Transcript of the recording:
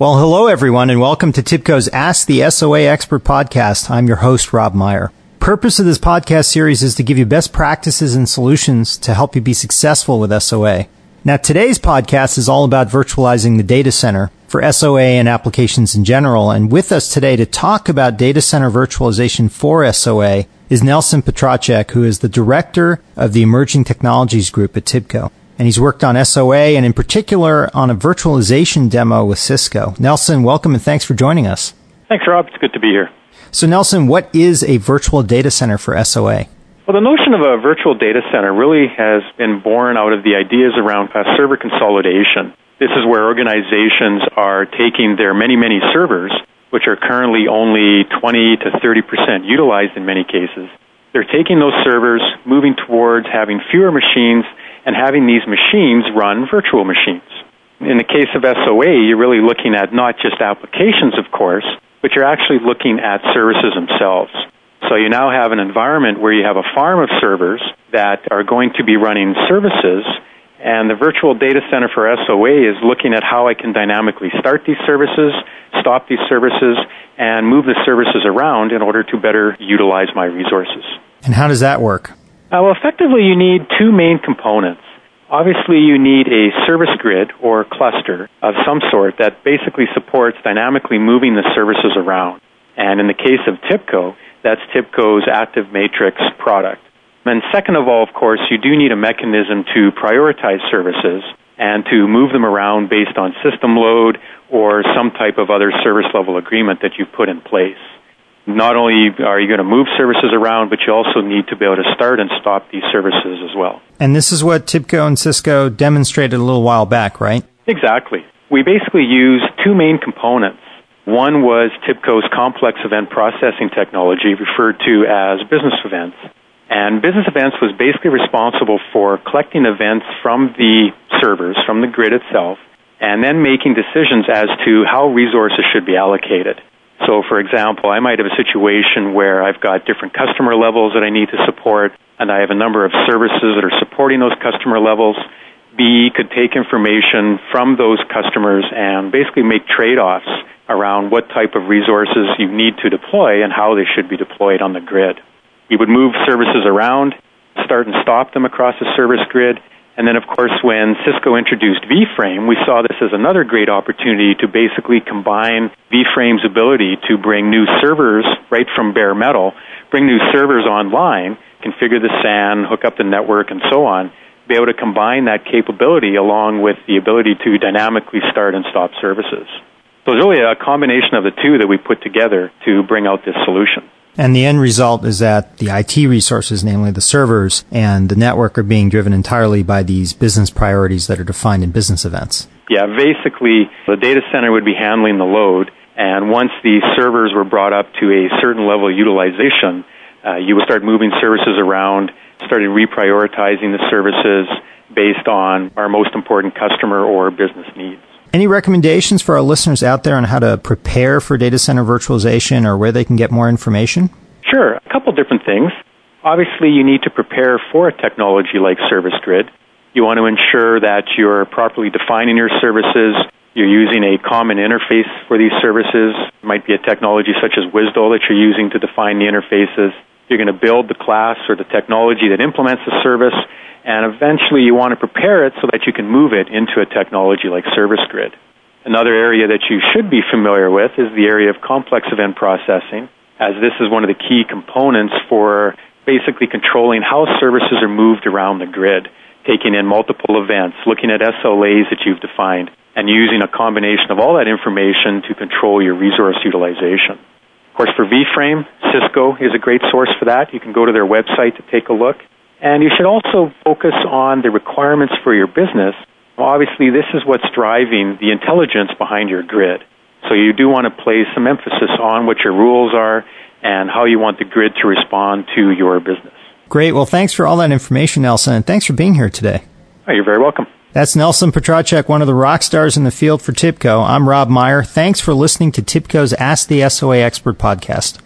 Well, hello everyone and welcome to TIBCO's Ask the SOA Expert podcast. I'm your host, Rob Meyer. Purpose of this podcast series is to give you best practices and solutions to help you be successful with SOA. Now today's podcast is all about virtualizing the data center for SOA and applications in general. And with us today to talk about data center virtualization for SOA is Nelson Petracek, who is the director of the emerging technologies group at TIBCO and he's worked on SOA and in particular on a virtualization demo with Cisco. Nelson, welcome and thanks for joining us. Thanks, Rob. It's good to be here. So, Nelson, what is a virtual data center for SOA? Well, the notion of a virtual data center really has been born out of the ideas around server consolidation. This is where organizations are taking their many, many servers, which are currently only 20 to 30 percent utilized in many cases. They're taking those servers, moving towards having fewer machines and having these machines run virtual machines. In the case of SOA, you're really looking at not just applications, of course, but you're actually looking at services themselves. So you now have an environment where you have a farm of servers that are going to be running services, and the virtual data center for SOA is looking at how I can dynamically start these services, stop these services, and move the services around in order to better utilize my resources. And how does that work? Uh, well, effectively, you need two main components. Obviously, you need a service grid or cluster of some sort that basically supports dynamically moving the services around. And in the case of TIBCO, that's TIBCO's Active Matrix product. And second of all, of course, you do need a mechanism to prioritize services and to move them around based on system load or some type of other service level agreement that you've put in place not only are you going to move services around, but you also need to be able to start and stop these services as well. And this is what TIBCO and Cisco demonstrated a little while back, right? Exactly. We basically used two main components. One was TIBCO's complex event processing technology, referred to as business events. And business events was basically responsible for collecting events from the servers, from the grid itself, and then making decisions as to how resources should be allocated. So, for example, I might have a situation where I've got different customer levels that I need to support, and I have a number of services that are supporting those customer levels. B could take information from those customers and basically make trade offs around what type of resources you need to deploy and how they should be deployed on the grid. You would move services around, start and stop them across the service grid, and then, of course, when Cisco introduced vFrame, we saw this as another great opportunity to basically combine vFrame's ability to bring new servers right from bare metal, bring new servers online, configure the SAN, hook up the network, and so on, be able to combine that capability along with the ability to dynamically start and stop services. So it's really a combination of the two that we put together to bring out this solution. And the end result is that the IT resources, namely the servers and the network, are being driven entirely by these business priorities that are defined in business events. Yeah, basically, the data center would be handling the load, and once the servers were brought up to a certain level of utilization, uh, you would start moving services around, started reprioritizing the services based on our most important customer or business needs. Any recommendations for our listeners out there on how to prepare for data center virtualization or where they can get more information? Sure, a couple different things. Obviously, you need to prepare for a technology like Service Grid. You want to ensure that you're properly defining your services. You're using a common interface for these services. It might be a technology such as WSDL that you're using to define the interfaces. You're going to build the class or the technology that implements the service and eventually you want to prepare it so that you can move it into a technology like Service Grid. Another area that you should be familiar with is the area of complex event processing, as this is one of the key components for basically controlling how services are moved around the grid, taking in multiple events, looking at SLAs that you've defined, and using a combination of all that information to control your resource utilization. Course, for vFrame, Cisco is a great source for that. You can go to their website to take a look. And you should also focus on the requirements for your business. Obviously, this is what's driving the intelligence behind your grid. So you do want to place some emphasis on what your rules are and how you want the grid to respond to your business. Great. Well, thanks for all that information, Nelson, and thanks for being here today. Oh, you're very welcome. That's Nelson Petracek, one of the rock stars in the field for TIBCO. I'm Rob Meyer. Thanks for listening to TIBCO's Ask the SOA Expert podcast.